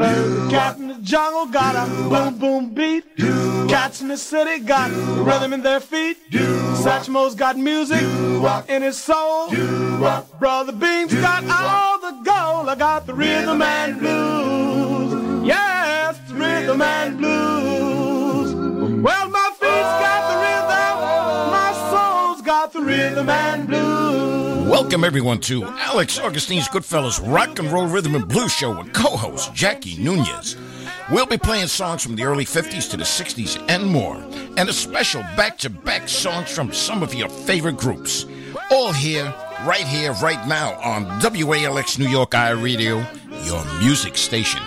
Cat in the jungle got a boom boom beat. Cats in the city got rhythm in their feet. Satchmo's got music in his soul. Brother Bean's got all the gold. I got the rhythm and blues. Yes, the rhythm and blues. Well, my feet's got the rhythm. My soul's got the rhythm and blues. Welcome, everyone, to Alex Augustine's Goodfellas Rock and Roll Rhythm and Blues Show with co host Jackie Nunez. We'll be playing songs from the early 50s to the 60s and more, and a special back to back songs from some of your favorite groups. All here, right here, right now on WALX New York iRadio, your music station.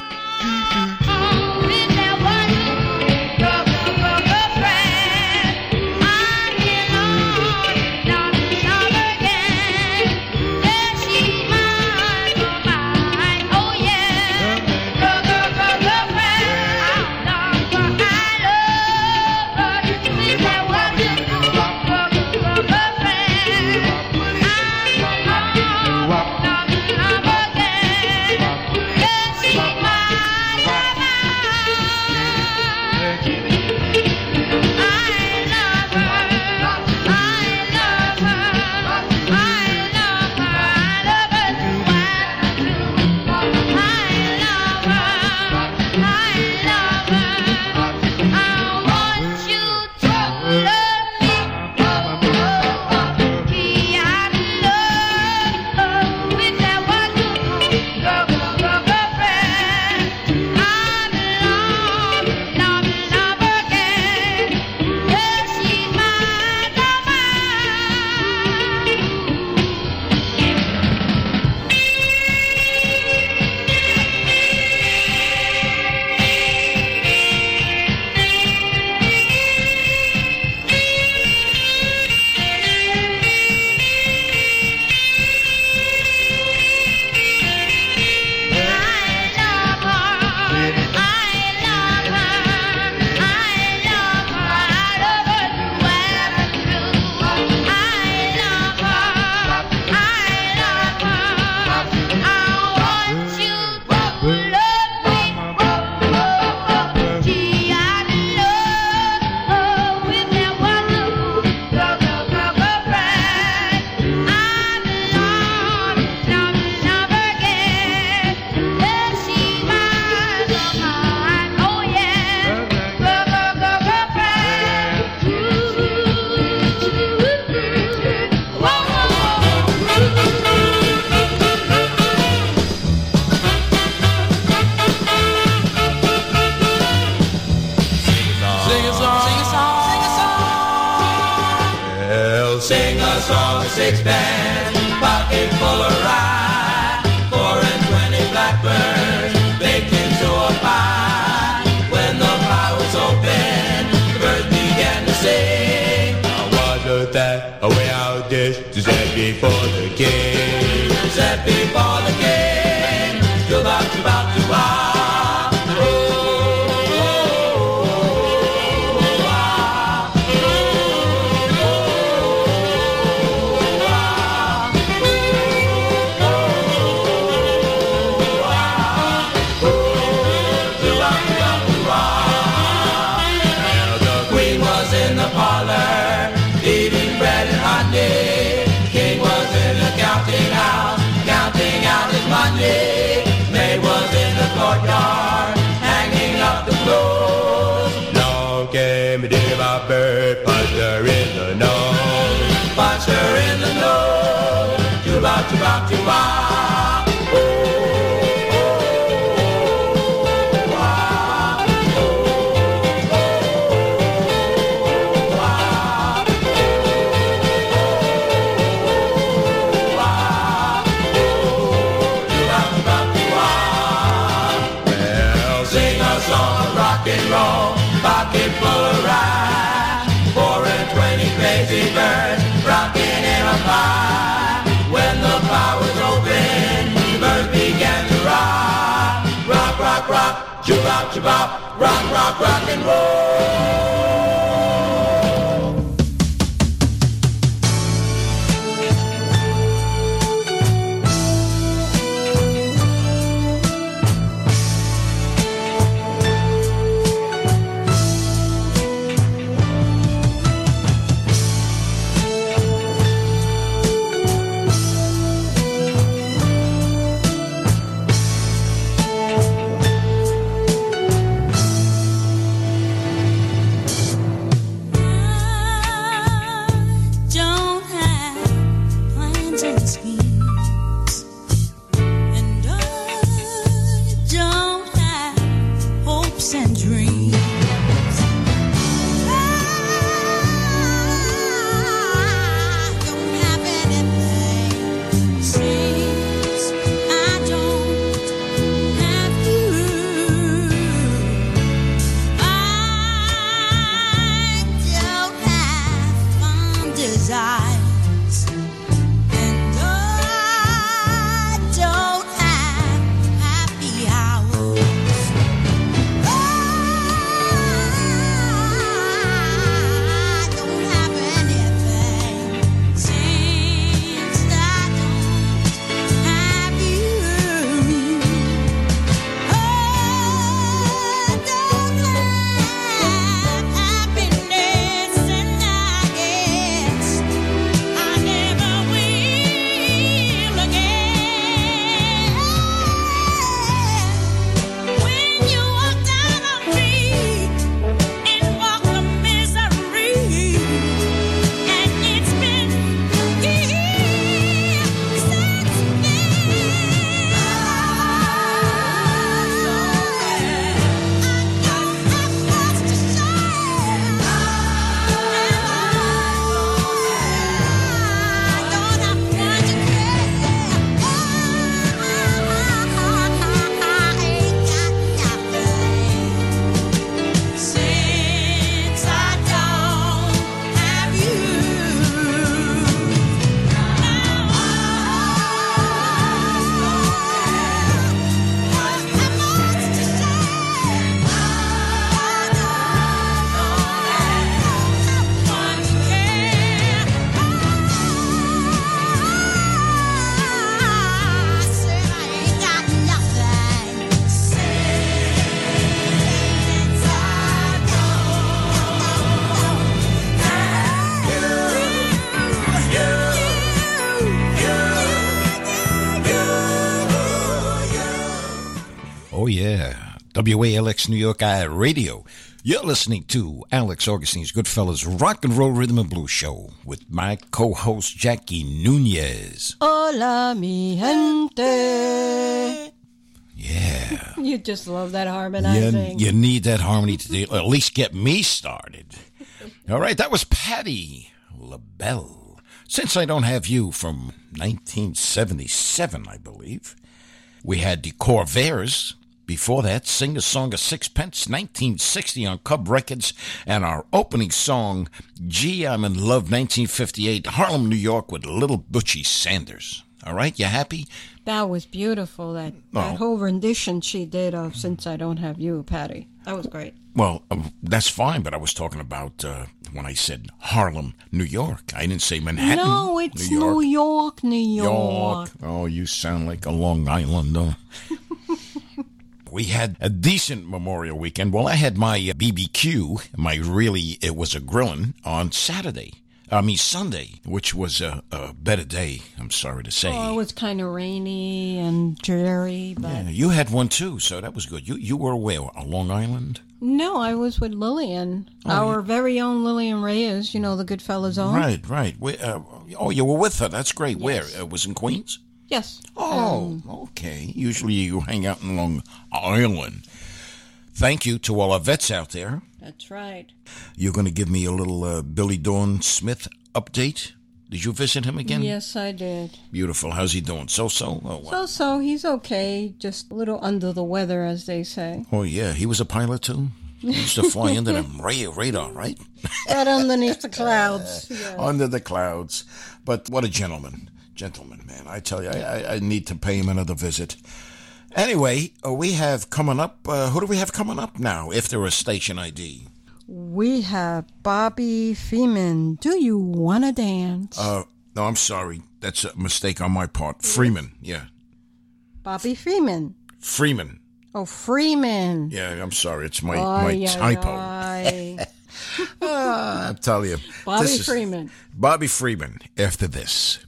WALX New York iRadio. You're listening to Alex Augustine's Goodfellas Rock and Roll Rhythm and Blues Show with my co host Jackie Nunez. Hola, mi gente. Yeah. You just love that You, harmonizing. you need that harmony to do, at least get me started. All right, that was Patti LaBelle. Since I Don't Have You from 1977, I believe. We had the Corvairs. Before that, Sing a Song of Sixpence, 1960 on Cub Records. And our opening song, Gee, I'm in Love, 1958, Harlem, New York, with Little Butchie Sanders. All right, you happy? That was beautiful. That Oh. that whole rendition she did of "Since I Don't Have You," Patti. That was great. Well, um, that's fine, but I was talking about uh, when I said Harlem, New York. I didn't say Manhattan. no, it's New York, New York. York. Oh, you sound like a Long Islander. We had a decent Memorial weekend. Well, I had my uh, BBQ, my really, it was a grilling on Saturday. I mean, Sunday, which was a, a better day, I'm sorry to say. Oh, it was kind of rainy and dreary, but Yeah, you had one too, so that was good. You you were away On Long Island? no, I was with Lillian, our very own Lillian Reyes. You know the Goodfellas own. Right, right. Where, uh, oh, you were with her. That's great. Where? Uh, was in Queens? Yes. Oh, okay. Usually you hang out in Long Island. Thank you to all our vets out there. That's right. You're going to give me a little uh, Billy Dawn Smith update. Did you visit him again? Yes, I did. Beautiful. How's he doing? So so. Oh, wow. So so he's okay, just a little under the weather, as they say. oh yeah, he was a pilot too. He used to fly under the ra- radar, right? Right underneath the clouds. Yeah. under the clouds. But what a gentleman, Gentleman, man. I tell you, I, I need to pay him another visit. Anyway, uh, we have coming up, uh, who do we have coming up now, if there is station ID? We have Bobby Freeman. Do you want to dance? Uh, no, I'm sorry. That's a mistake on my part. Freeman, yeah. Bobby Freeman. Freeman. Oh, Freeman. Yeah, I'm sorry. It's my, my typo. Ah, I'll tell you. Bobby Freeman. Bobby Freeman after this.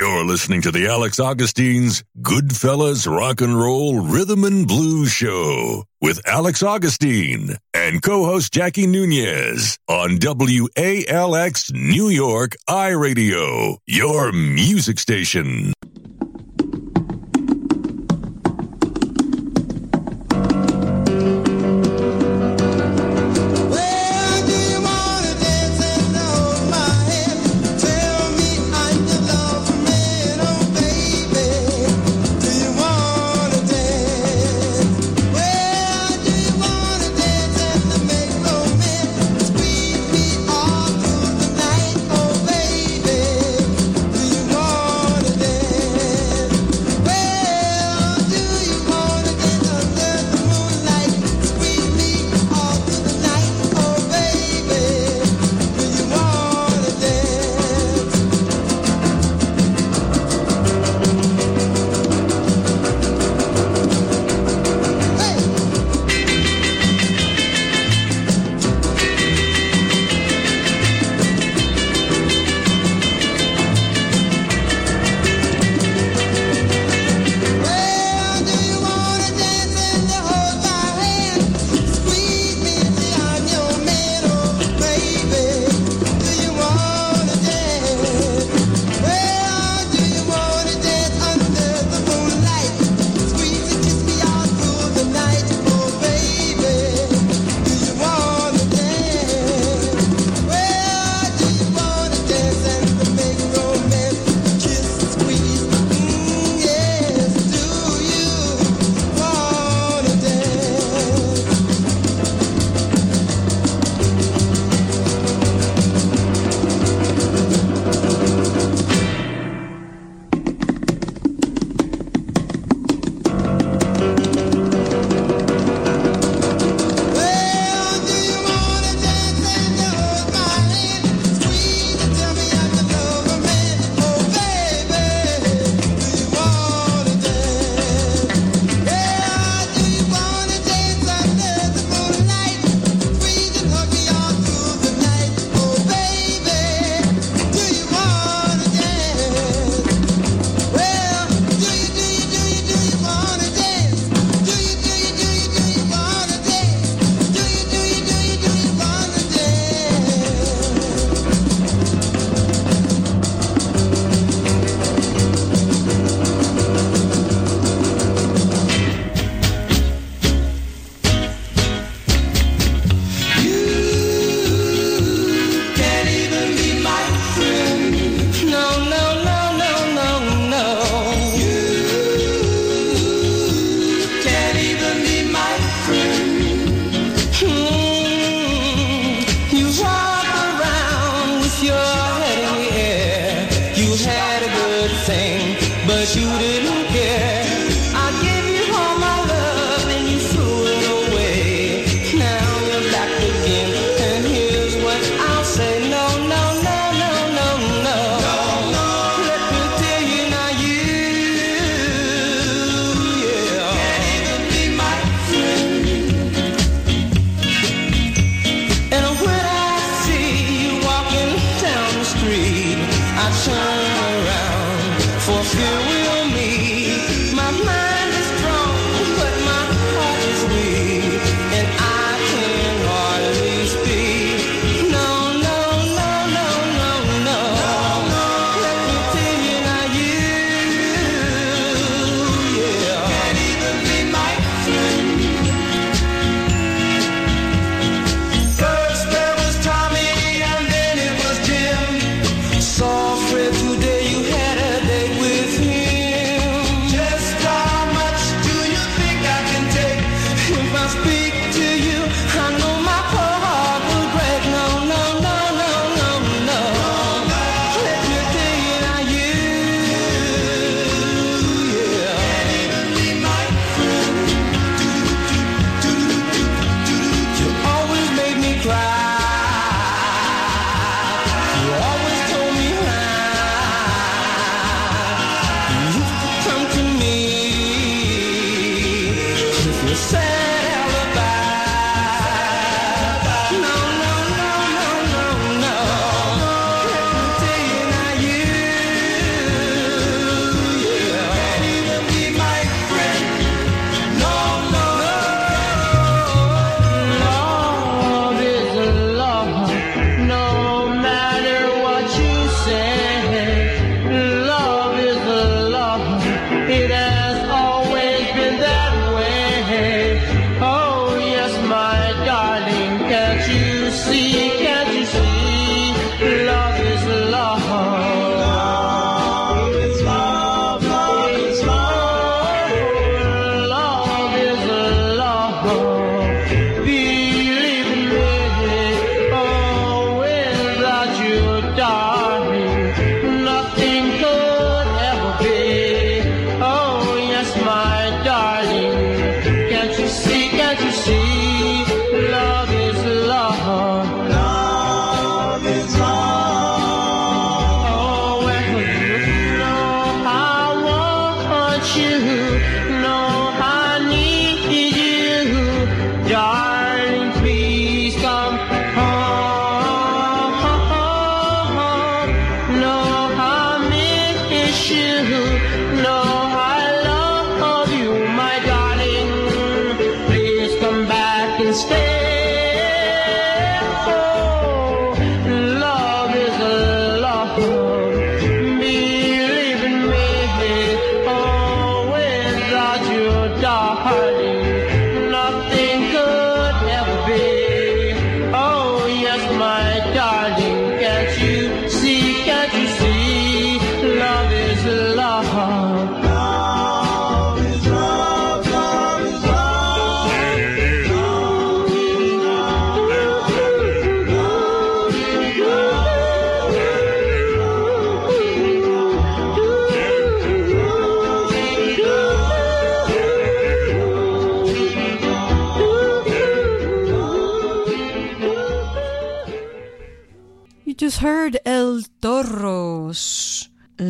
You're listening to the Alex Augustine's Goodfellas Rock and Roll Rhythm and Blues Show with Alex Augustine and co-host Jackie Nunez on WALX New York iRadio, your music station.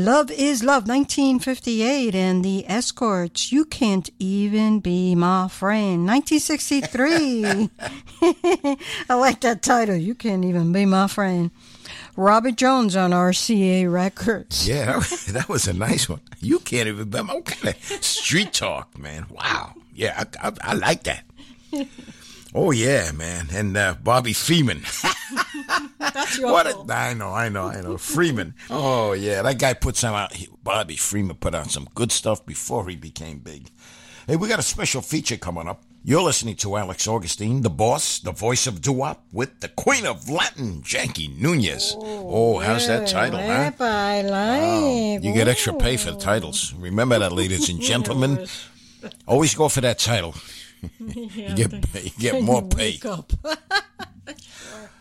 Love is Love, 1958, and the Escorts, You Can't Even Be My Friend, 1963. I like that title, You Can't Even Be My Friend. Robert Jones on RCA Records. Yeah, that, was a nice one. You can't even be my street talk, man. Wow. Yeah, I, I, I like that. Oh yeah, man, and uh, Bobby Freeman. That's your what? A, I know, I know, I know. Freeman. Oh yeah, that guy put some out. He, Bobby Freeman put out some good stuff before he became big. Hey, we got a special feature coming up. You're listening to Alex Augustine, the boss, the voice of doo-wop, with the queen of Latin, Jackie Nunez. Oh, how's that title, huh? I. You get extra pay for the titles. Remember that, ladies and gentlemen. Always go for that title. you get you get more pay. Wake up.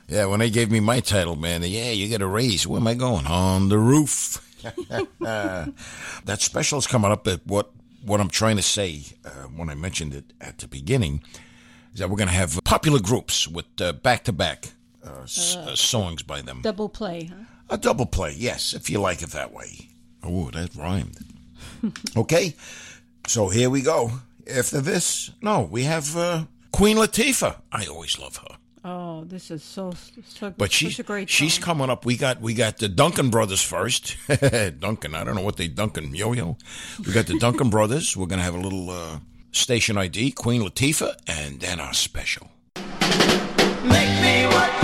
Yeah, when they gave me my title, man, yeah, you get a raise. Where am I going? On the roof. that special's coming up. At what what I'm trying to say uh, when I mentioned it at the beginning is that we're going to have popular groups with back to back songs by them. Double play, huh? A double play, yes, if you like it that way. Oh, that rhymed. okay, so here we go. After this, no, we have uh, Queen Latifah. I always love her. Oh, this is so, so But she, a great she's song. coming up. We got we got the Duncan brothers first. Duncan, I don't know what they Duncan yo yo. We got the Duncan brothers. We're gonna have a little uh, station ID, Queen Latifah, and then our special. Make me what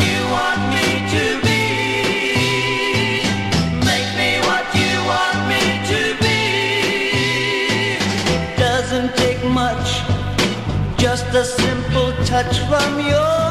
a simple touch from your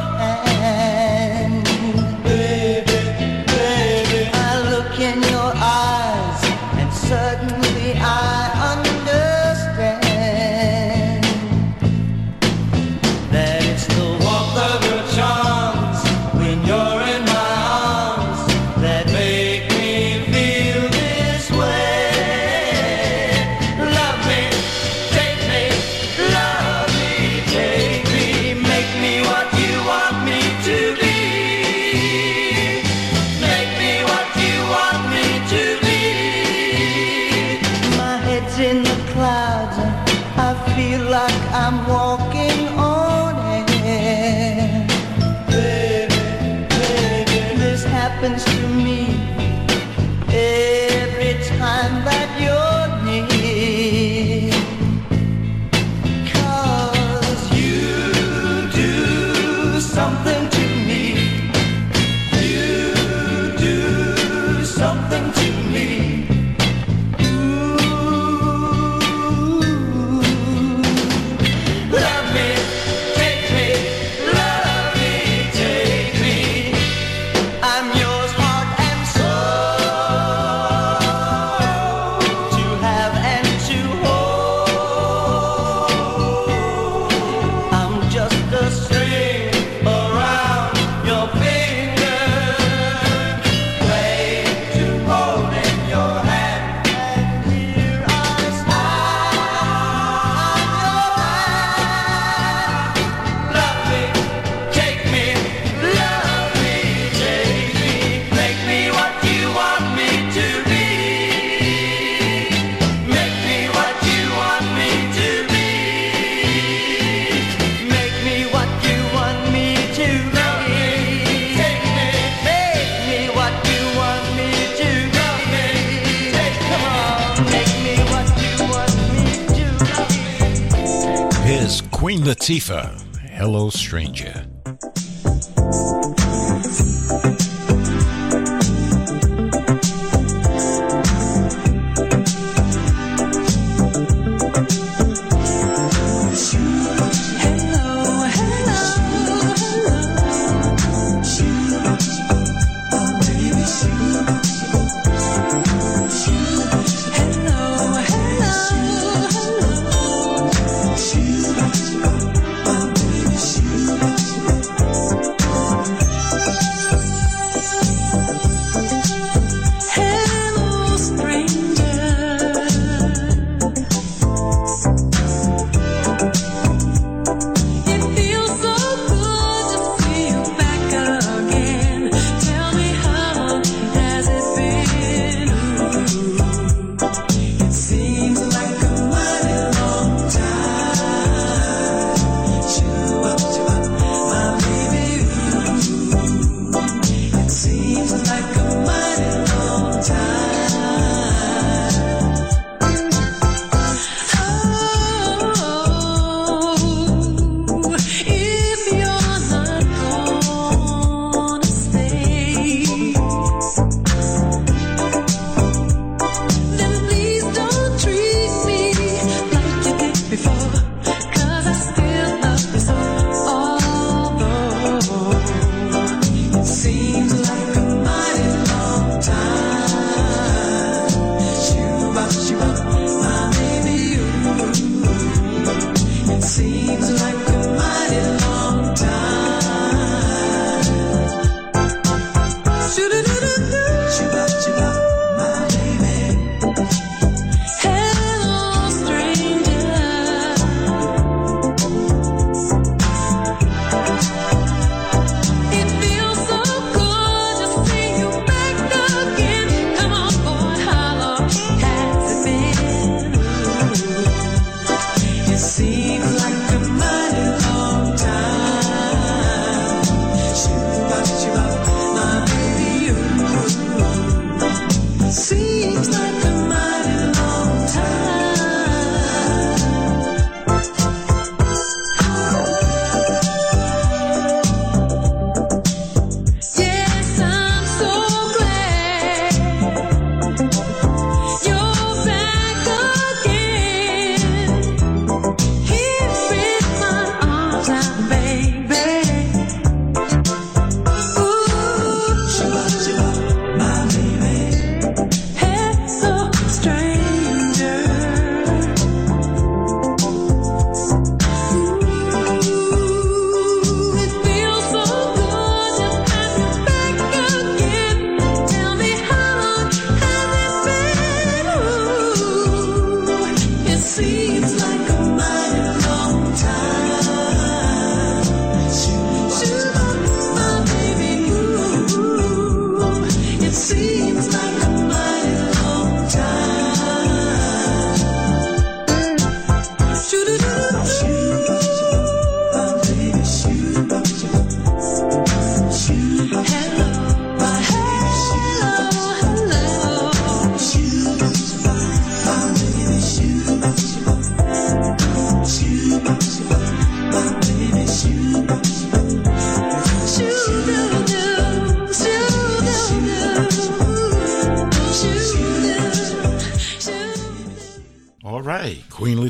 Queen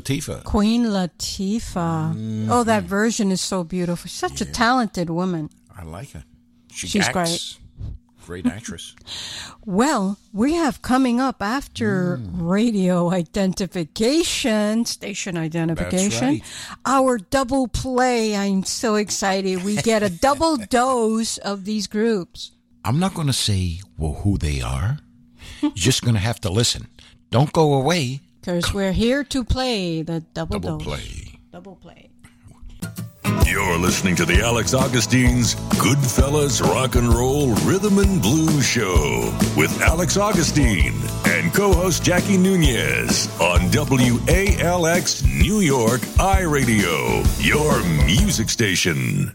Latifah. Queen Latifah. Mm-hmm. Oh, that version is so beautiful. Such yeah. a talented woman. I like her. She She's acts. great. Great actress. well, we have coming up after mm. radio identification, station identification, right. our double play. I'm so excited. We get a double dose of these groups. I'm not going to say well, who they are. You're just going to have to listen. Don't go away. Because we're here to play the double, double dose. play. Double play. You're listening to the Alex Augustine's Goodfellas Rock and Roll Rhythm and Blues Show with Alex Augustine and co-host Jackie Nunez on WALX New York iRadio, your music station.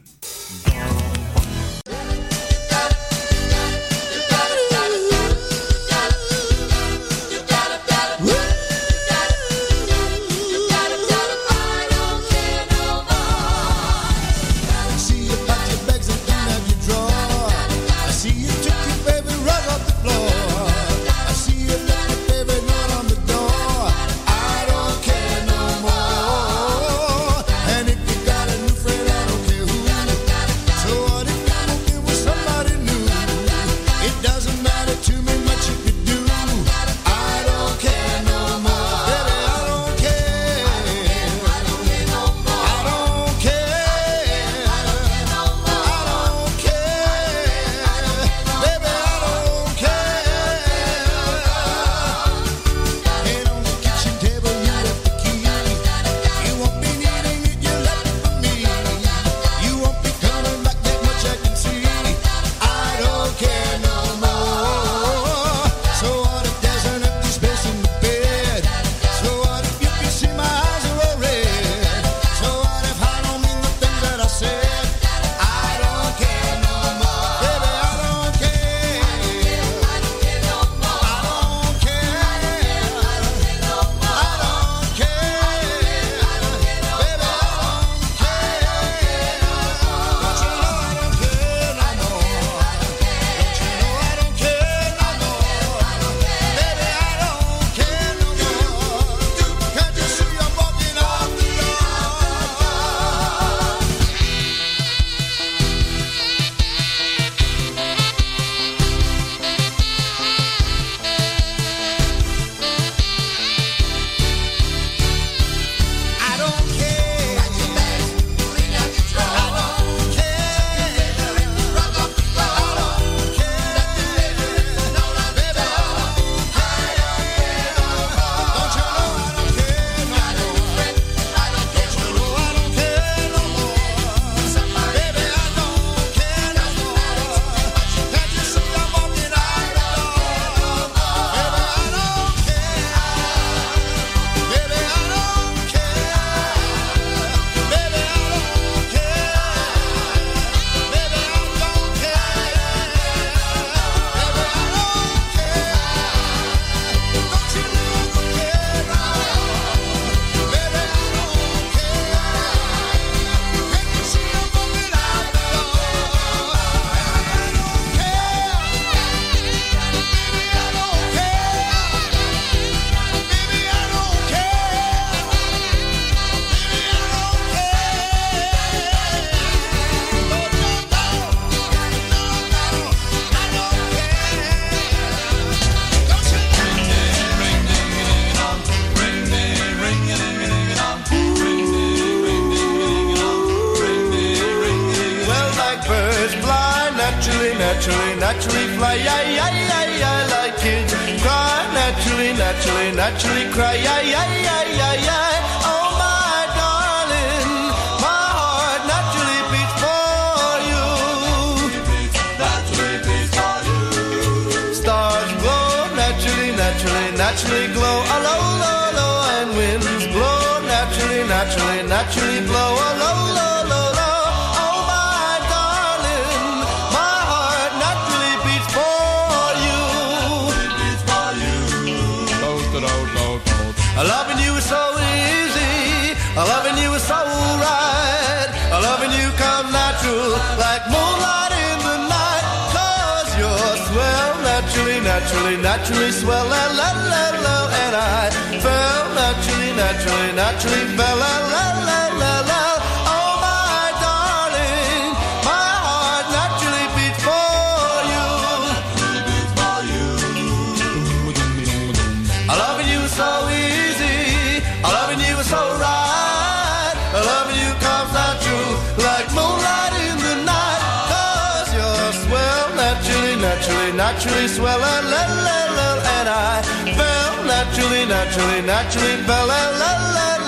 So easy. Loving you is so right. Loving you comes natural like moonlight in the night. Cause you're swell, naturally, naturally, naturally swell. La, la, la, la. And I fell naturally, naturally, naturally fell. La, la, la, la,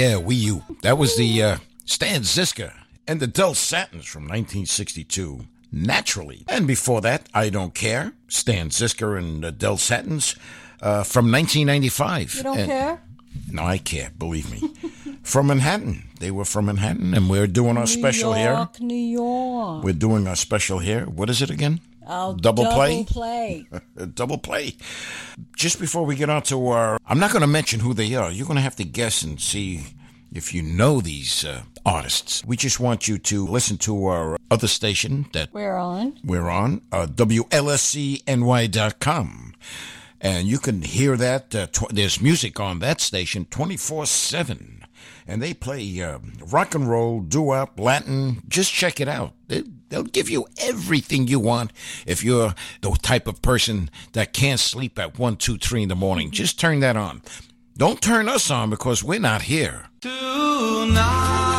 yeah, Wii U. That was the uh, Stan Zizka and the Del Satins from 1962. Naturally, and before that, I don't care. Stan Zizka and uh, Del Satins uh, from 1995. You don't And- care? No, I care. Believe me. from Manhattan. They were from Manhattan, and we're doing our special New here. York, New York. We're doing our special here. What is it again? I'll double play? play. Double play. Just before we get on to our, I'm not going to mention who they are. You're going to have to guess and see if you know these uh, artists. We just want you to listen to our other station that We're on. we're on, uh, WLSCNY.com. And you can hear that. Uh, tw- there's music on that station 24 7. And they play uh, rock and roll, doo wop, Latin. Just check it out. They, they'll give you everything you want if you're the type of person that can't sleep at 1, 2, 3 in the morning. Just turn that on. Don't turn us on because we're not here. Tonight,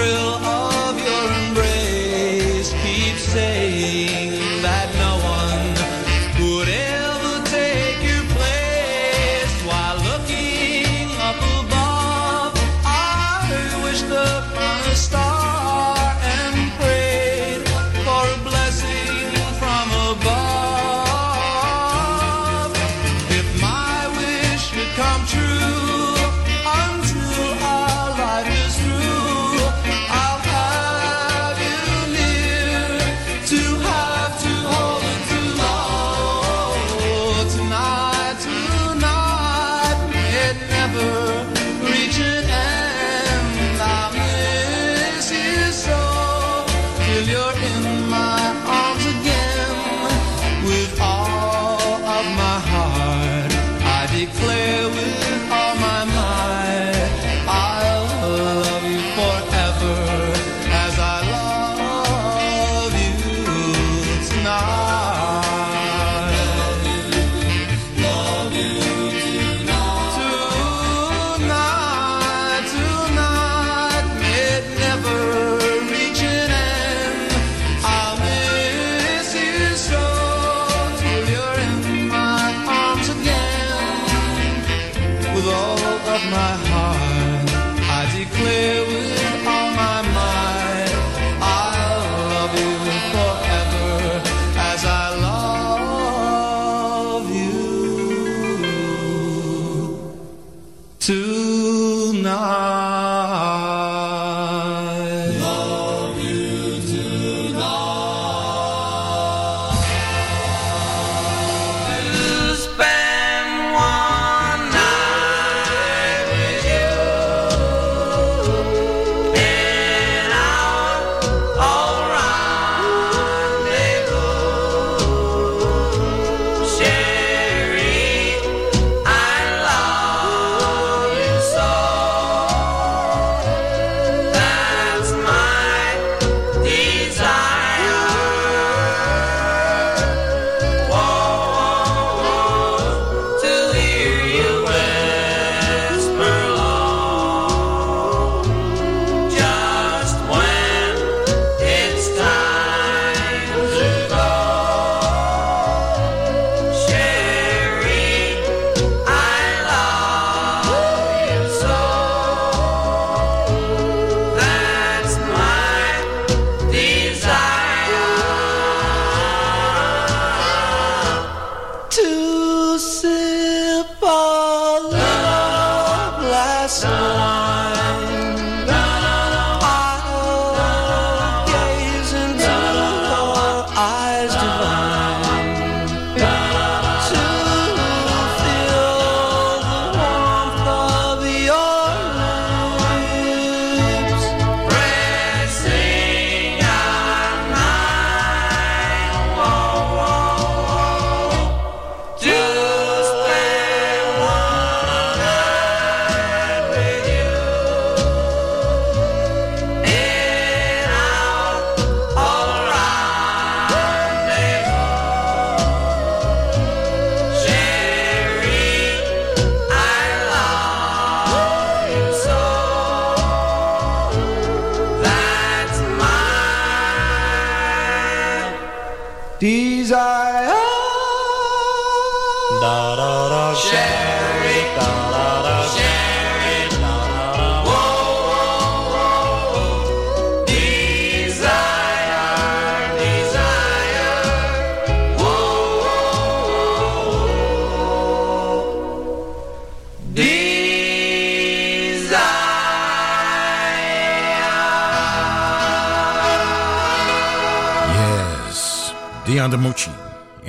thrill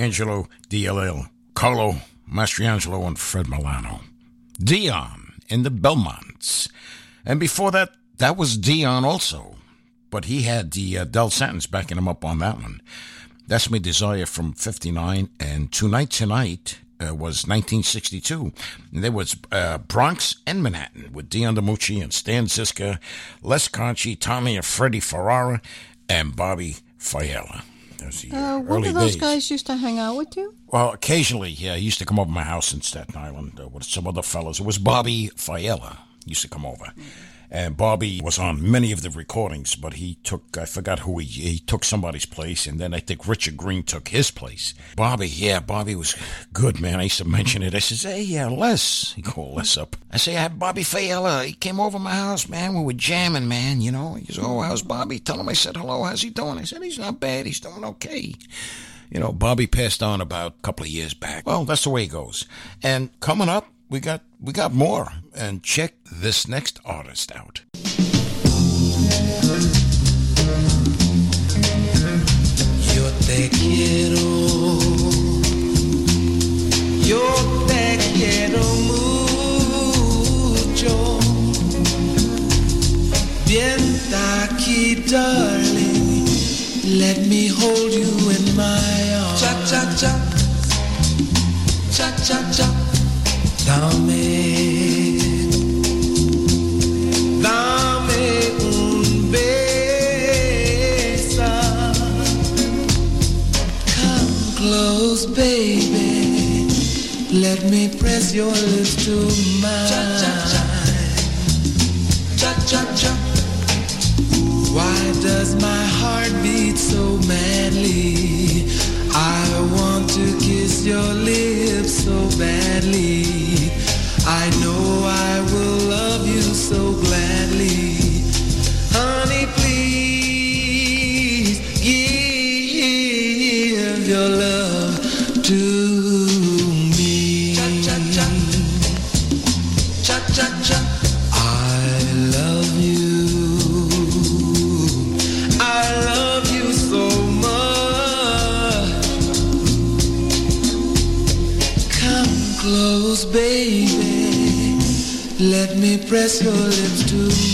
Angelo D'Aleo, Carlo Mastrangelo, and Fred Milano. Dion in the Belmonts. And before that, that was Dion also. But he had the uh, Del Satins backing him up on that one. That's My Desire from 59. And Tonight Tonight uh, was 1962. And there was uh, Bronx and Manhattan with Dion DiMucci and Stan Zizka, Les Cauchi, Tommy and Freddie Ferrara, and Bobby Fiala. Those Uh, one of those days. guys used to hang out with you? Well, occasionally, yeah. He used to come over to my house in Staten Island uh, with some other fellows. It was Bobby Fiala used to come over. And Bobby was on many of the recordings, but he took, I forgot who he, he took somebody's place, and then I think Richard Green took his place. Bobby, yeah, Bobby was good, man. I used to mention it. I says, hey, yeah, Les. He called Les up. I say, I have Bobby Fiala. He came over my house, man. We were jamming, man, you know. He says, oh, how's Bobby? Tell him I said hello. How's he doing? I said, he's not bad. He's doing okay. You know, Bobby passed on about a couple of years back. Well, that's the way it goes. And coming up, we got we got more. And check this next artist out. Yo te quiero, yo te quiero mucho. Bien aquí, darling. Let me hold you in my arms. Cha cha cha, cha cha cha. Why does my heart beat so madly? I want to kiss your lips so badly. I know I will love you so gladly. Honey, press your lips to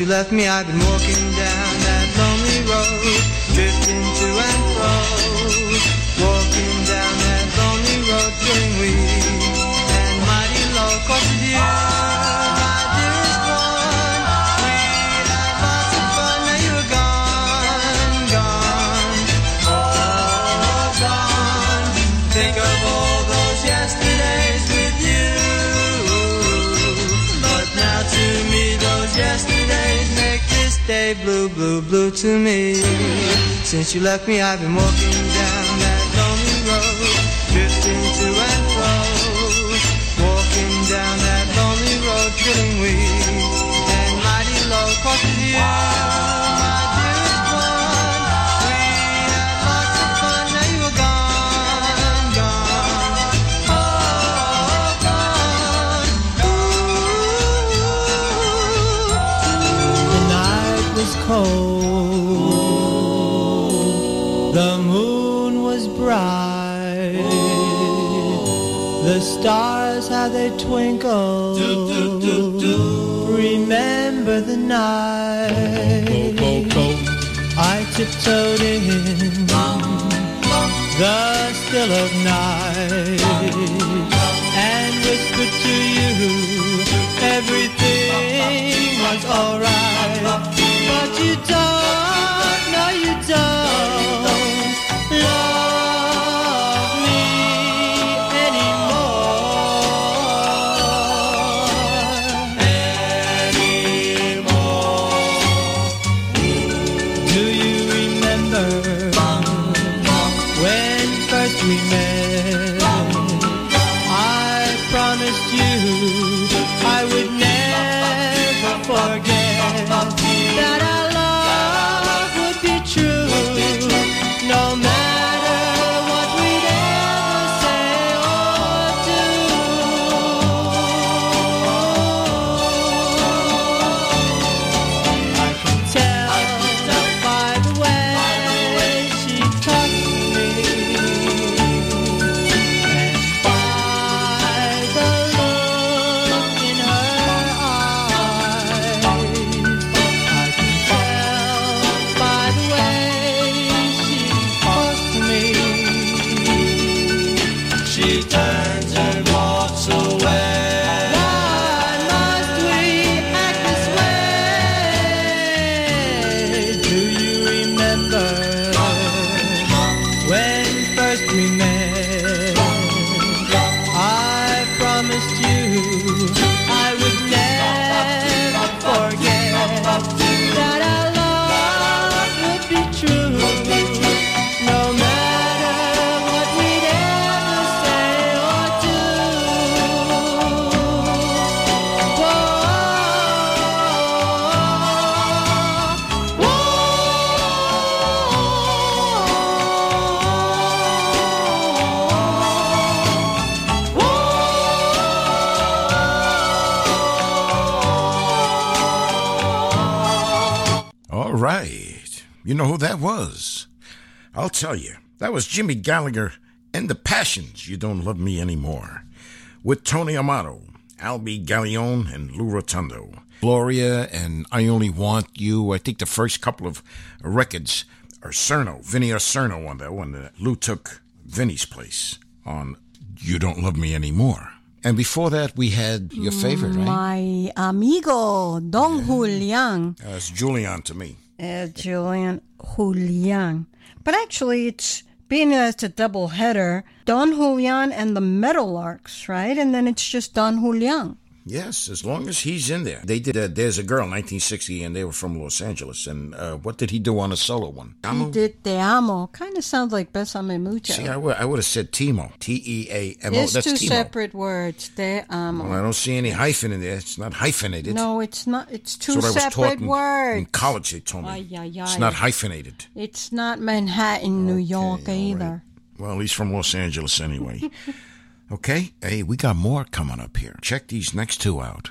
you left me, I've been walking you left me, I've been walking down that lonely road, drifting to and twinkled. Remember the night I tiptoed in the still of night and whispered to you everything was alright. But you don't, tell you. That was Jimmy Gallagher and the Passions, You Don't Love Me Anymore, with Tony Amato, Albee Galione, and Lou Rotondo. Gloria and I Only Want You. I think the first couple of records are Cerno, Vinny Cerno on that one. Uh, Lou took Vinny's place on You Don't Love Me Anymore. And before that, we had your favorite, right? My amigo, Don Julian. Uh, it's Julian to me. Uh, Julian Julian. But actually, it's being that it's a double header, Don Julian and the Meadowlarks, right? And then it's just Don Julian. Yes, as long as he's in there. They did uh, There's a Girl, 1960, and they were from Los Angeles. And uh, what did he do on a solo one? He Amo? did Te Amo. Kind of sounds like Besame Mucho. See, I would, I would have said Timo. T E A M O. it's That's two Timo. separate words. Te Amo. Well, I don't see any hyphen in there. It's not hyphenated. no, it's not. It's two That's what I was taught separate in, words. in college. They told me Ay, ay, it's not hyphenated. It's not Manhattan, New York either. Well, he's from Los Angeles anyway. okay, hey, we got more coming up here. Check these next two out.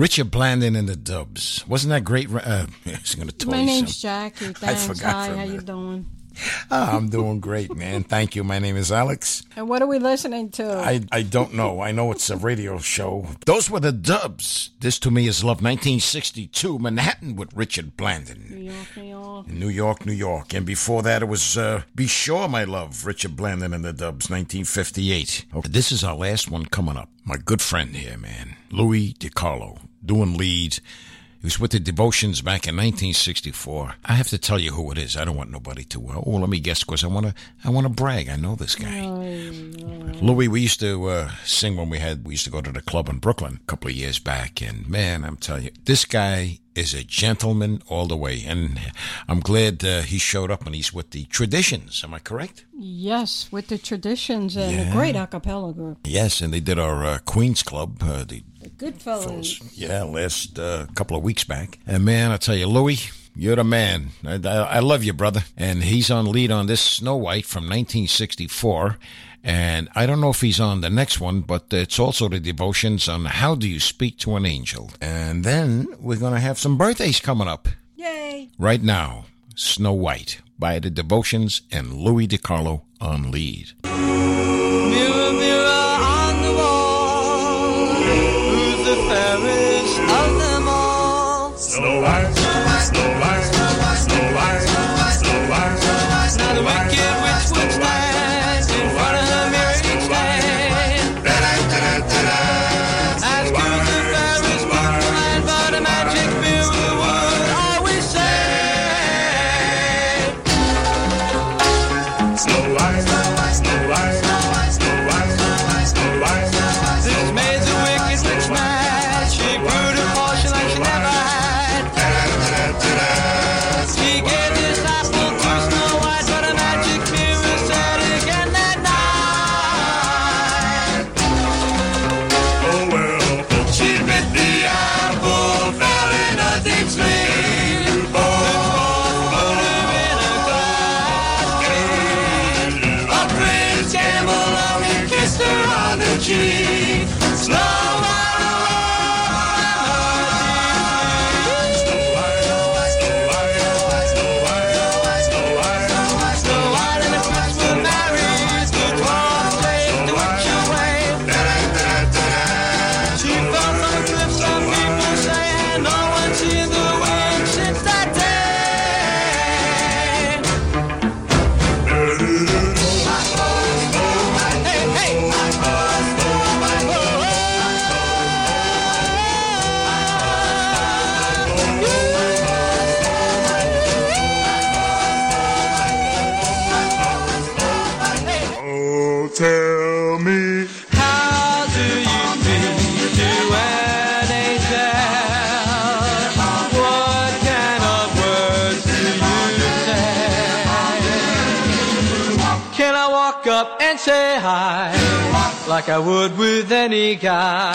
Richard Blandon and the Dubs. Wasn't that great? Uh, I was going to tell My you name's something. Jackie. Thanks. forgot Hi, for how you doing? Ah, I'm doing great, man. Thank you. My name is Alex. And what are we listening to? I, I don't know. I know it's a radio show. Those were the Dubs. This to me is Love 1962, Manhattan with Richard Blandon. New York, New York. New York, New York. And before that, it was uh, Be Sure, My Love, Richard Blandon and the Dubs, 1958. Okay, this is our last one coming up. My good friend here, man, Louis DiCarlo, doing leads. He was with the Devotions back in 1964. I have to tell you who it is. I don't want nobody to. Uh, oh, let me guess, because I want to. I want to brag. I know this guy. Louis, we used to uh, sing when we had. We used to go to the club in Brooklyn a couple of years back, and man, I'm telling you, this guy is a gentleman all the way, and I'm glad uh, he showed up and he's with the Traditions. Am I correct? Yes, with the traditions and Yeah. a great a cappella group. Yes, and they did our uh, Queens Club, uh, the Goodfellas. yeah, last uh, couple of weeks back. And man, I tell you, Louis, you're the man. I, I, I love you, brother. And he's on lead on this Snow White from 1964. And I don't know if he's on the next one, but it's also the devotions on How Do You Speak to an Angel. And then we're going to have some birthdays coming up Yay! right now. Snow White by the devotions and Louis DiCarlo on lead. Mirror, mirror Snow White, Snow White, like I would with any guy?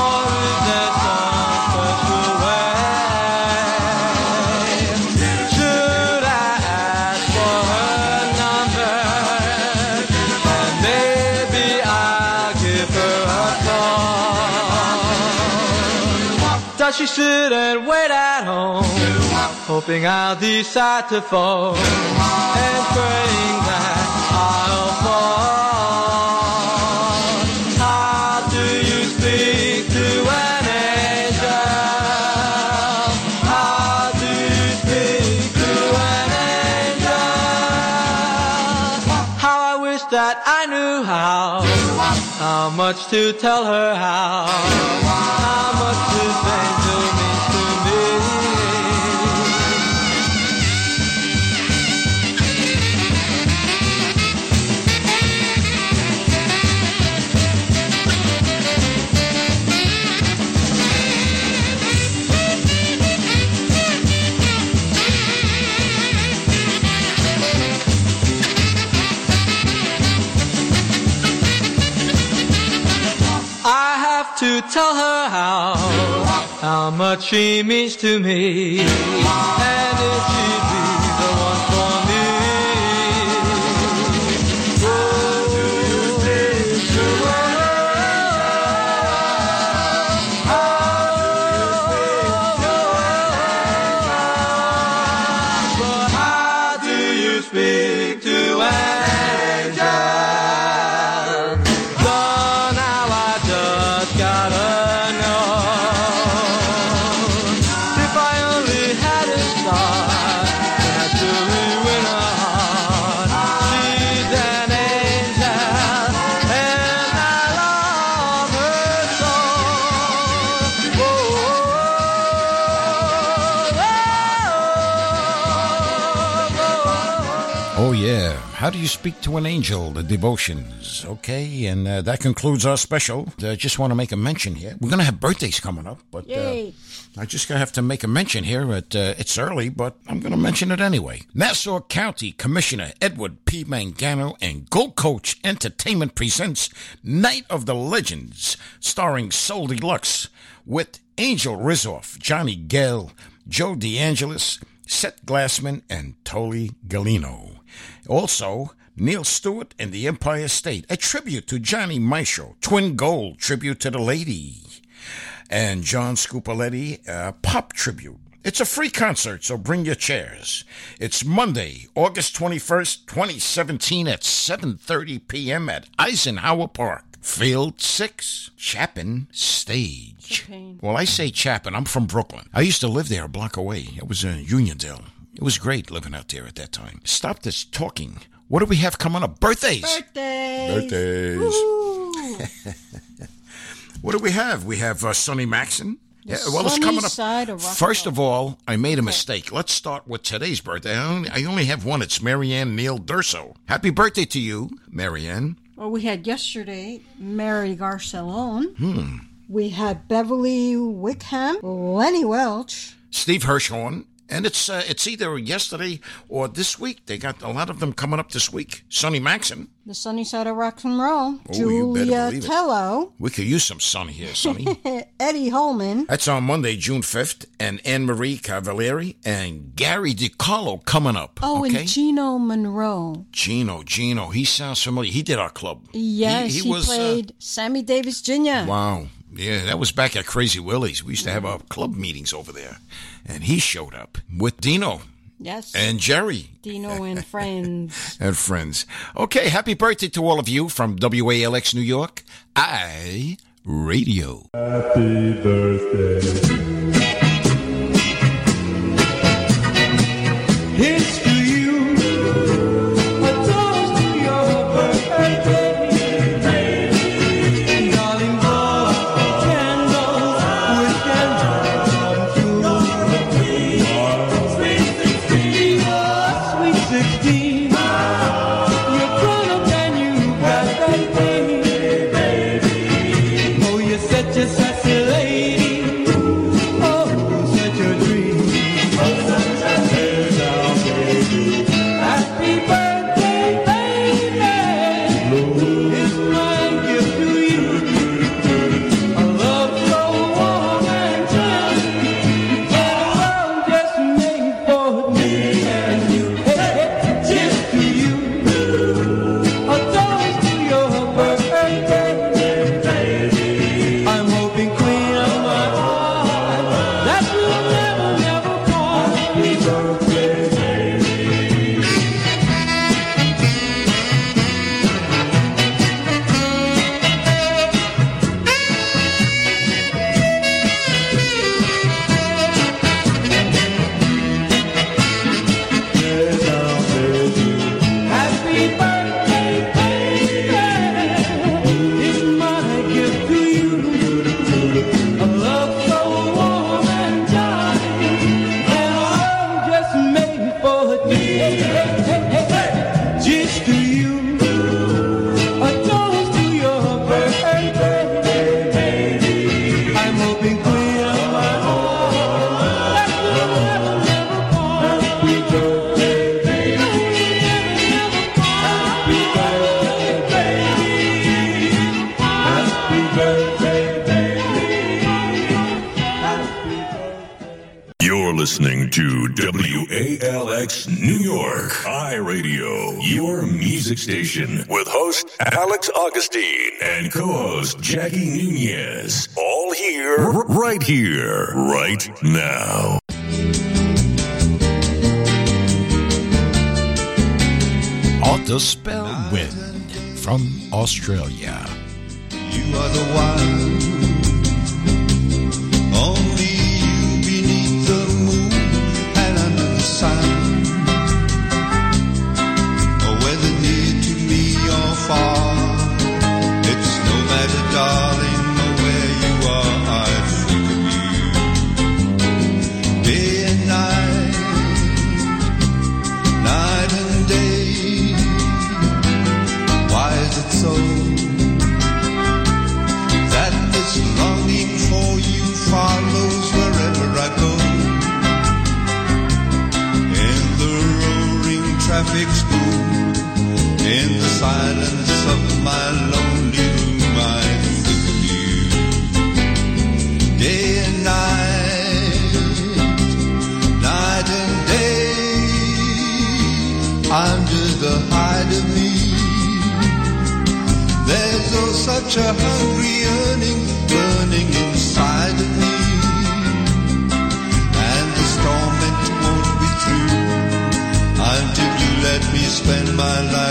Or is there some special way? Should I ask for her number? And maybe I'll give her a call. Does she sit and wait at home, hoping I'll decide to phone and praying much to tell her how, how how much she means to me. And if she'd be How do you speak to an angel? The devotions. Okay, and uh, that concludes our special. I just want to make a mention here. We're going to have birthdays coming up, but uh, I just gonna have to make a mention here. At, uh, it's early, but I'm going to mention it anyway. Nassau County Commissioner Edward P. Mangano and Gold Coach Entertainment presents Night of the Legends, starring Soul Deluxe with Angel Rissoff, Johnny Gale, Joe DeAngelis, Seth Glassman, and Tolly Galino. Also, Neil Stewart and the Empire State, a tribute to Johnny Maestro, Twin Gold, tribute to the lady, and John Scoopaletti, a pop tribute. It's a free concert, so bring your chairs. It's Monday, August 21st, 2017 at 7.30 p.m. at Eisenhower Park. Field 6, Chapin Stage. Well, I say Chapin. I'm from Brooklyn. I used to live there a block away. It was in Uniondale. It was great living out there at that time. Stop this talking. What do we have coming up? Birthdays. Birthdays. Birthdays. what do we have? We have uh, Sonny Maxon. Yeah, well, it's coming up. side of First of all, I made a mistake. Let's start with today's birthday. I only, I only have one. It's Marianne Neil Durso. Happy birthday to you, Marianne. Well, we had yesterday Mary Garcelon. Hmm. We had Beverly Wickham, Lenny Welch. Steve Hirschhorn. And it's uh, it's either yesterday or this week. They got a lot of them coming up this week. Sonny Maxon. The sunny side of rock and roll. Oh, Julia. Tello. We could use some Sonny here, Sonny. Eddie Holman. That's on Monday, June 5th. And Anne Marie Cavalieri and Gary DiCarlo coming up. Oh, okay? and Gino Monroe. Gino, Gino. He sounds familiar. He did our club. Yes, he, was, uh, played Sammy Davis Jr. Wow. Yeah, that was back at Crazy Willie's. We used to have our club meetings over there. And he showed up with Dino Yes. and Jerry Dino and friends. and friends. Okay, happy birthday to all of you from WALX New York. I Radio. Happy birthday. To WALX New York iRadio, your music station, with host Alex Augustine and co-host Jackie Nunez. All here, r- right here, right now. On the spell wind from Australia. You are the one. Such a hungry yearning burning inside of me. And the torment won't be through until you let me spend my life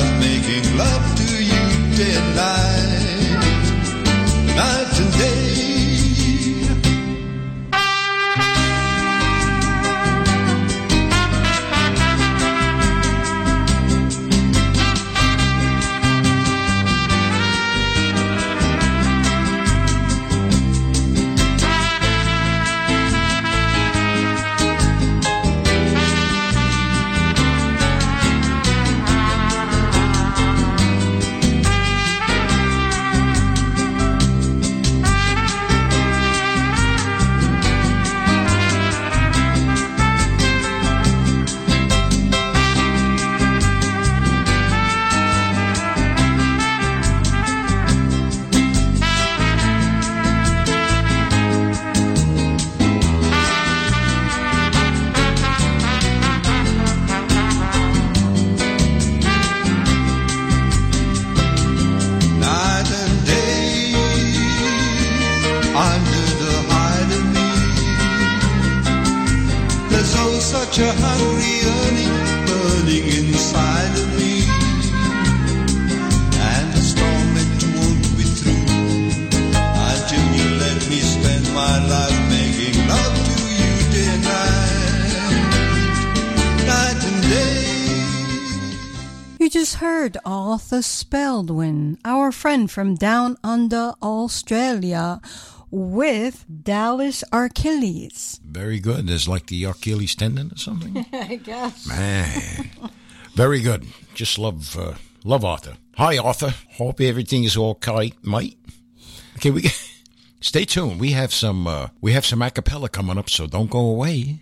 Arthur Spaldwin, our friend from down under Australia, with Dallas Achilles. Very good. It's like the Achilles tendon or something. I guess. Man, very good. Just love, uh, love Arthur. Hi, Arthur. Hope everything is okay, mate. Okay, we stay tuned. We have some, uh, we have some acapella coming up, so don't go away.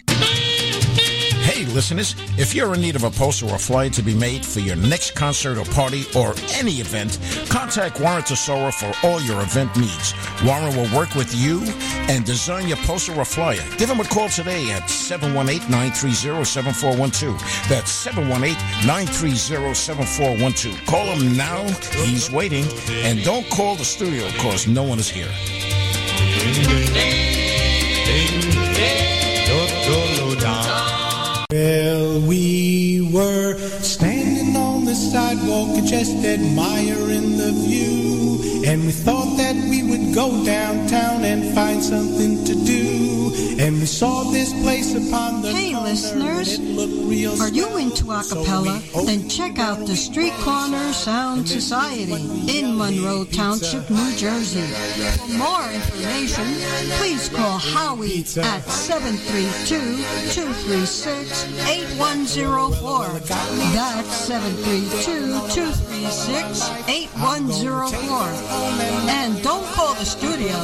Hey, listeners, if you're in need of a poster or flyer to be made for your next concert or party or any event, contact Warren Tesoro for all your event needs. Warren will work with you and design your poster or flyer. Give him a call today at 718-930-7412. That's 718-930-7412. Call him now. He's waiting. And don't call the studio because no one is here. Well, we were standing on the sidewalk just admiring the view. And we thought that we would go downtown and find something to do. And we saw this place upon the Hey, listeners, and it looked real Are you into a cappella? Then check out the Street Corner Sound Society in Monroe Township, New Jersey. For more information, please call Howie at 732-236-8104. That's 732-236-8104. And don't call the studio,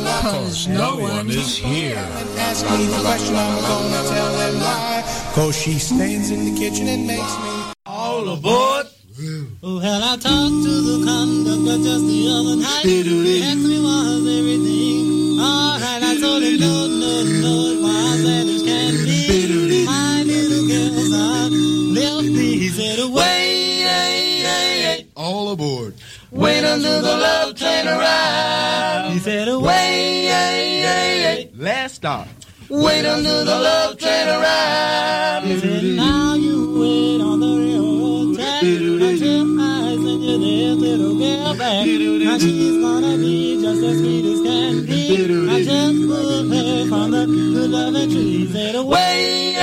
because no one is here. Ask me the question, I'm gonna tell them why. Cause she stands in the kitchen and makes me all aboard. Well, I talked to the conductor just the other night. He asked me was everything alright. I told him no, no, Wait until the love train arrives. He said, Wait, Last stop. wait until the love train arrives. He said, now you wait on the railroad track until I send you this little girl back. Now she's gonna be just as sweet as can be. I just pulled her from the good loving tree. He said, Wait,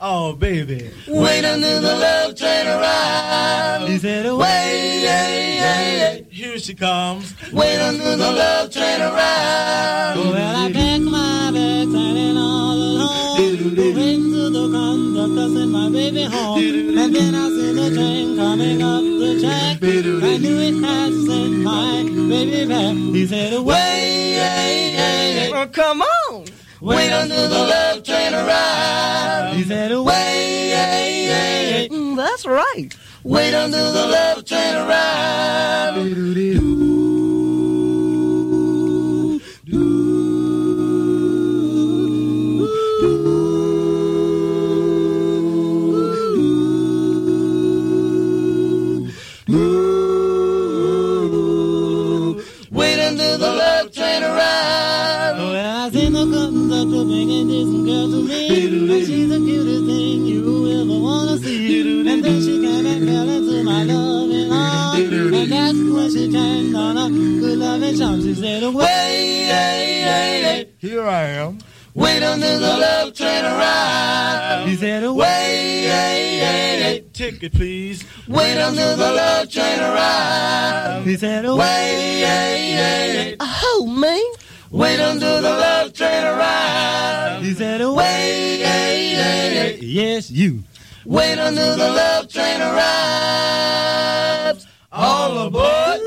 oh baby. wait until the love train arrives. He said, Wait, here she comes. wait until the love train arrives. Well, I packed my bags and all alone. Went to the conductor, sent my baby home. And then I seen the train coming up the track. I knew it had sent my baby back. He said, Wait, oh, come on. Wait until the love train arrives. He said, Wait, Mm, that's right. wait until the love train arrives. Here I am. wait until the love train arrives. He said, Wait, ticket please. wait until the love train arrives. He said, Wait, oh man. wait until the love train arrives. He said, Wait, yes, you. wait until the love train arrives. All aboard.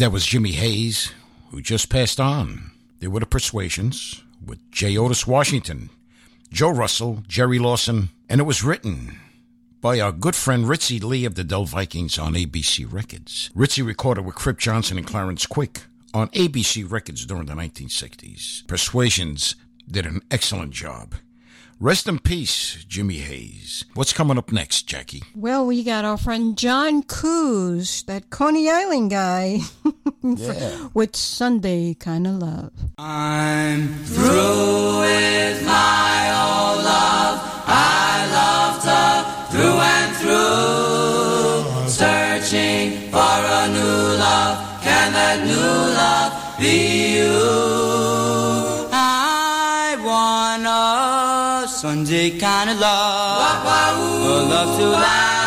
That was Jimmy Hayes, who just passed on. There were the Persuasions with J. Otis Washington, Joe Russell, Jerry Lawson, and it was written by our good friend Ritzy Lee of the Dell Vikings on ABC Records. Ritzy recorded with Kripp Johnson and Clarence Quick on ABC Records during the 1960s. Persuasions did an excellent job. Rest in peace, Jimmy Hayes. What's coming up next, Jackie? Well, we got our friend John Coos, that Coney Island guy, Yeah. with Sunday kind of love. I'm through with my old love. I loved her through and through. Searching for a new love. Can that new love be you? I want a Sunday kind of love. A love to laugh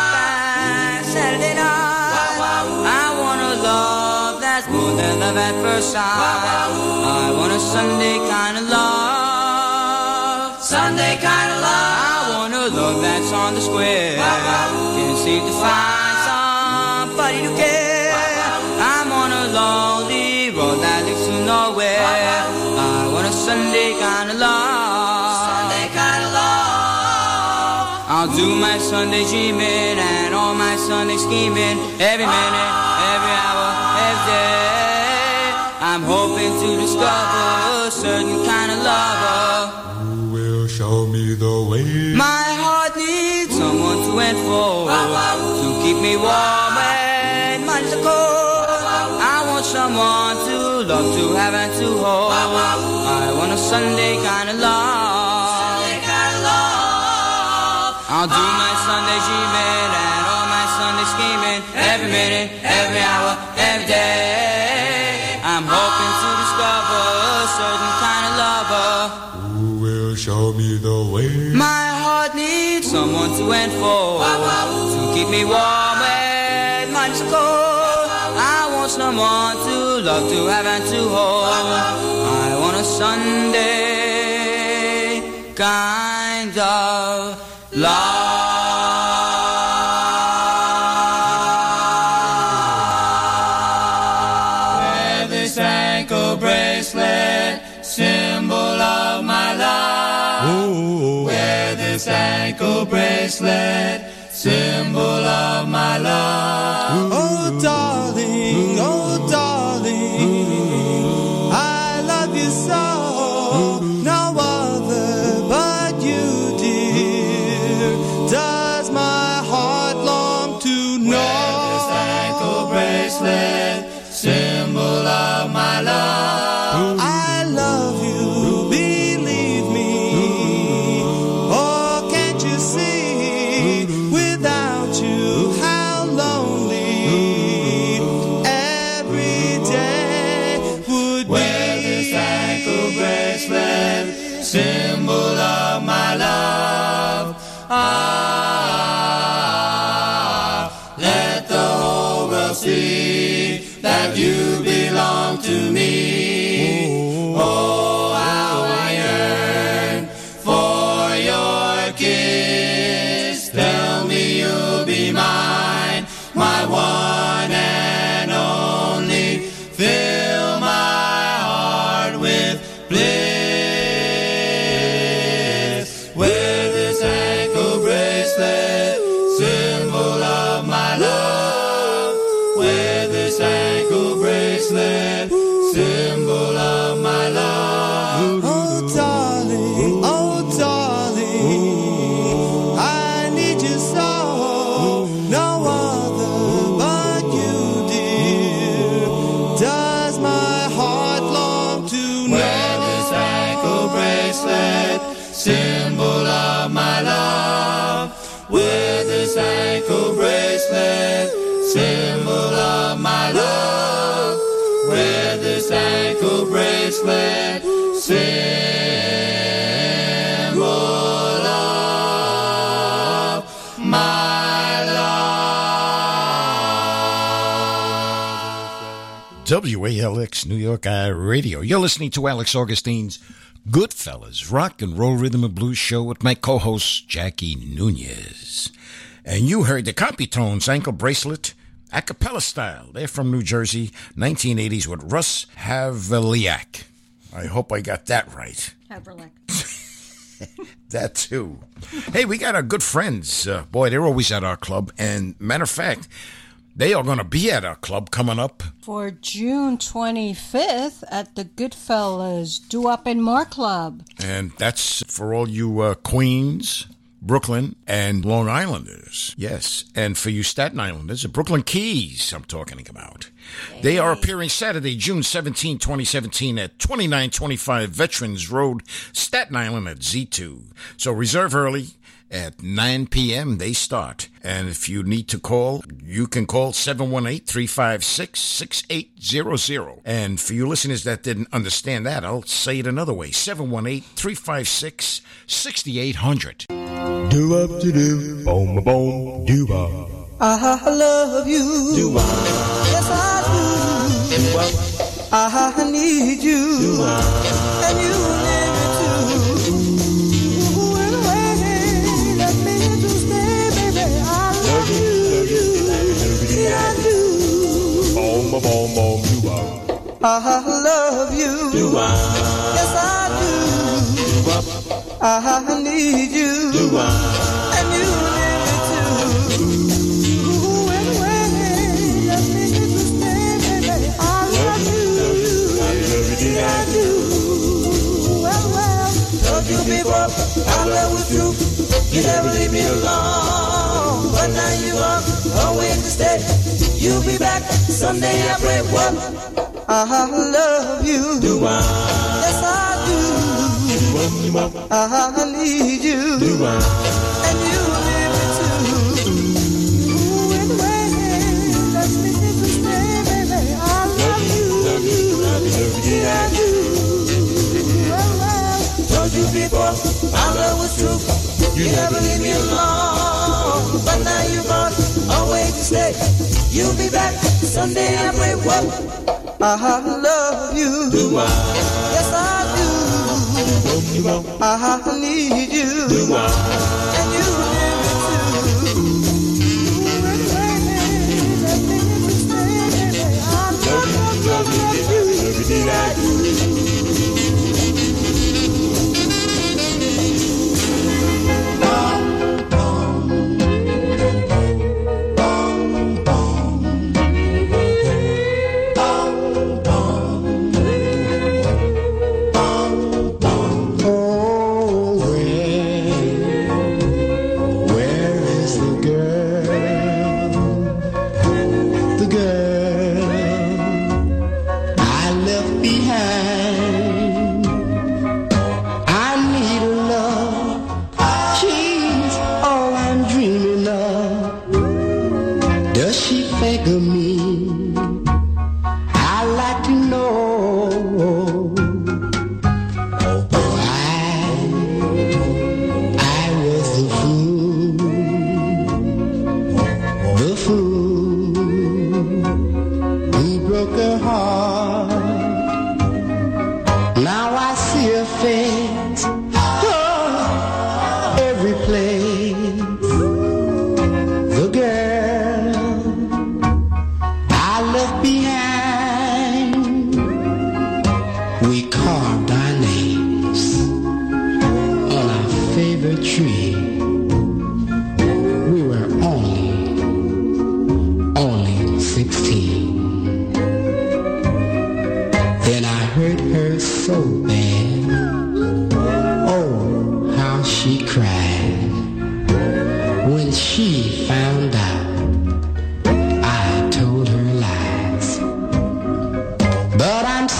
love at first sight. I want a Sunday kind of love. Sunday kind of love. I want a love that's on the square. Can't seem to find somebody to care. I'm on a lonely road that leads to nowhere. I want a Sunday kind of love. Sunday kind of love. I'll do my Sunday dreaming and all my Sunday scheming every minute, I'm hoping to discover a certain kind of lover. Who will show me the way. My heart needs someone to wait for to keep me warm when months are cold. I want someone to love, to have, and to hold. I want a Sunday kind of love. I'll do my Sunday dreaming me warm are cold. I want someone to love, to have, and to hold. I want a Sunday kind of love. Wear this ankle bracelet, symbol of my life. Wear this ankle bracelet, symbol of my love. Love. Oh, darling, WALX New York iRadio. You're listening to Alex Augustine's Goodfellas Rock and Roll Rhythm and Blues Show with my co-host Jackie Nunez. And you heard the Compitones ankle bracelet a cappella style. They're from New Jersey, 1980s with Russ Havliak. I hope I got that right. Haverlack. that too. Hey, we got our good friends. Uh, boy, they're always at our club. And matter of fact, they are going to be at our club coming up. For June 25th at the Goodfellas Doo Wop and More Club. And that's for all you uh, Queens, Brooklyn, and Long Islanders. Yes. And for you Staten Islanders, the Brooklyn Keys, I'm talking about. They are appearing Saturday, June 17, 2017 at 2925 Veterans Road, Staten Island at Z2. So reserve early. At 9 p.m., they start. And if you need to call, you can call 718 356 6800. And for you listeners that didn't understand that, I'll say it another way 718 356 6800. Do up to do, boom, boom, do up. I love you. Do Yes, I do. I need you. And you Boom, boom, boom, do up. I love you. Do I? Yes, I do. Ah, I need you. Do I? And you need me too. Ooh, anyway, let me to stay, baby. I love you. Yeah, I do. Well, well, told you before, our love was true. You never leave me alone. Someday. I pray what? I love you. Do I? Yes, I do. I need you. Do I? And you need me too. Ooh, let me stay, baby. I love you. Yeah, I do. Well, well, told you before, our love was true. You never leave me alone. But now you're gone, always to stay. You'll be back someday. I pray, well, I love you. Do I? Yes, I do. I uh-huh, need you. Do I? And you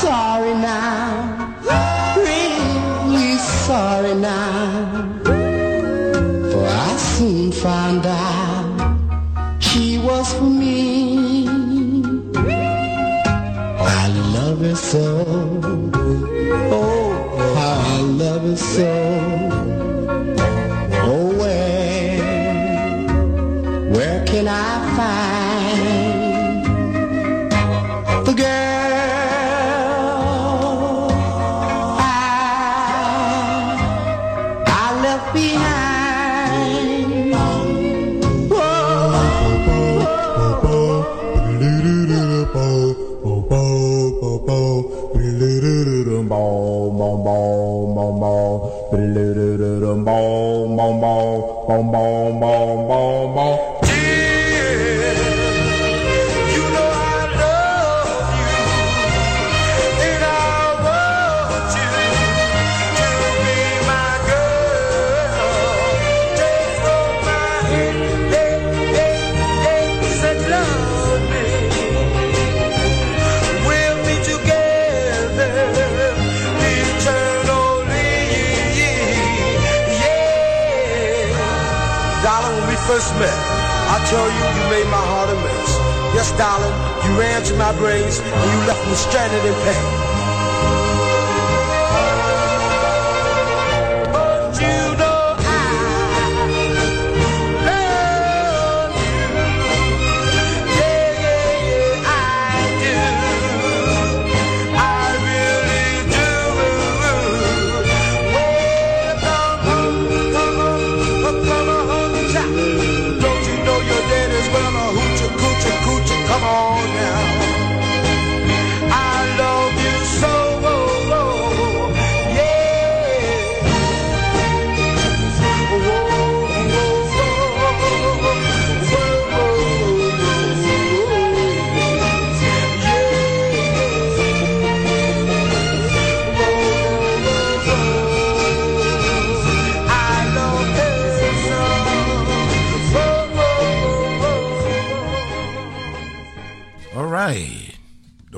sorry now, first met, I tell you, you made my heart a mess. Yes, darling, you ran to my brains and you left me stranded in pain.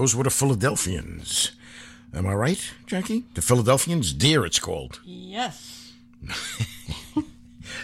Those were the Philadelphians. Am I right, Jackie? The Philadelphians? Dear, it's called. Yes.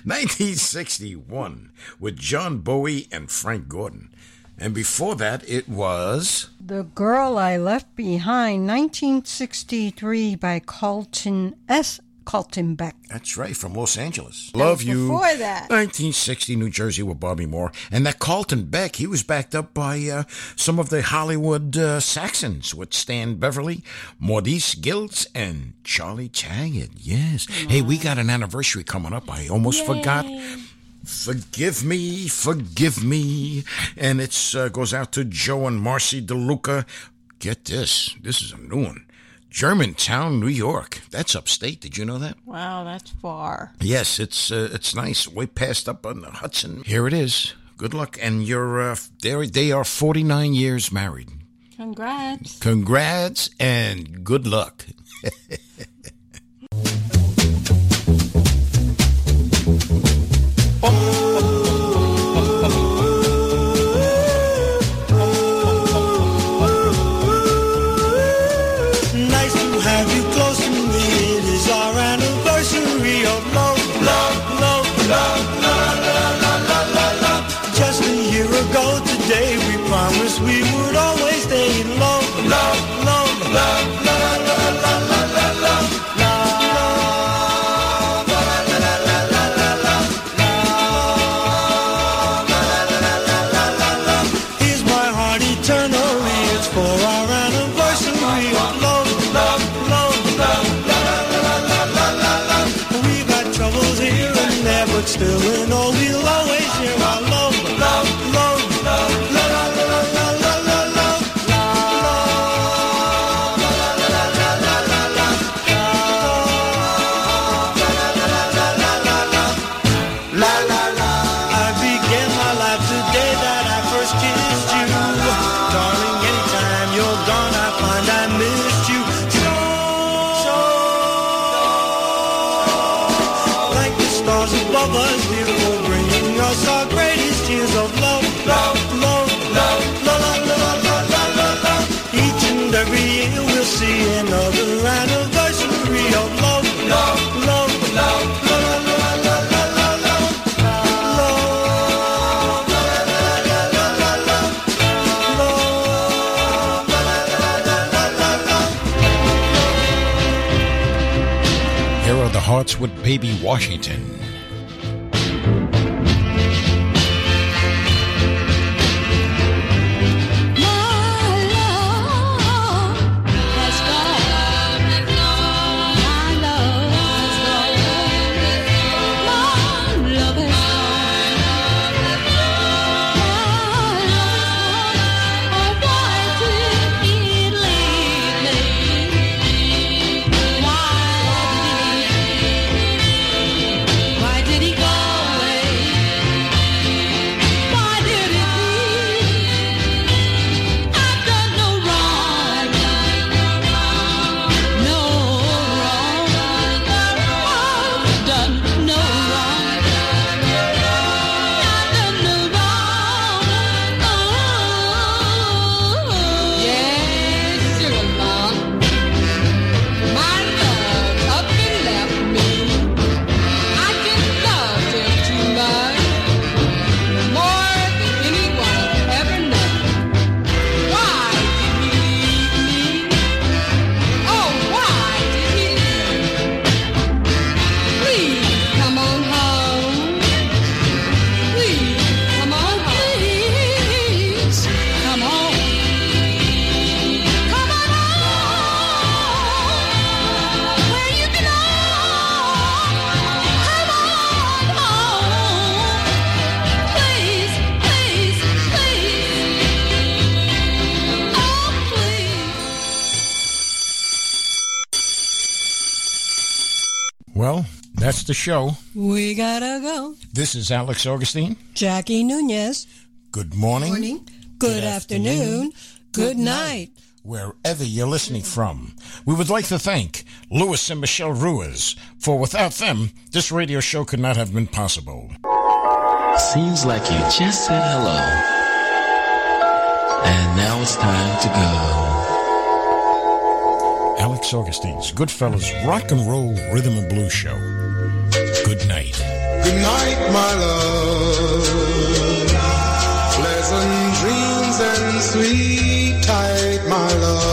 1961 with John Bowie and Frank Gordon. And before that, it was. The Girl I Left Behind, 1963 by Carlton S. Carlton Beck. That's right, from Los Angeles. That Love You. before that. 1960, New Jersey with Bobby Moore. And that Carlton Beck, he was backed up by uh, some of the Hollywood uh, Saxons with Stan Beverly, Maurice Giltz, and Charlie Taggart. Yes. Hey, we got an anniversary coming up. I almost forgot. Forgive me, forgive me. And it uh, goes out to Joe and Marcy DeLuca. Get this. This is a new one. Germantown, New York. That's upstate. Did you know that? Wow, that's far. Yes, it's uh, it's nice. Way past up on the Hudson. Here it is. Good luck. And you're uh, they they are 49 years married. Congrats. Congrats and good luck. starts with Baby Washington. That's the show. We gotta go. This is Alex Augustine. Jackie Nunez. Good morning. Good, afternoon. Good night. Wherever you're listening from, we would like to thank Louis and Michelle Ruiz, for without them, this radio show could not have been possible. Seems like you just said hello. And now it's time to go. Alex Augustine's Goodfellas Rock and Roll Rhythm and Blues Show. Good night. Good night, my love. Pleasant dreams and sleep tight, my love.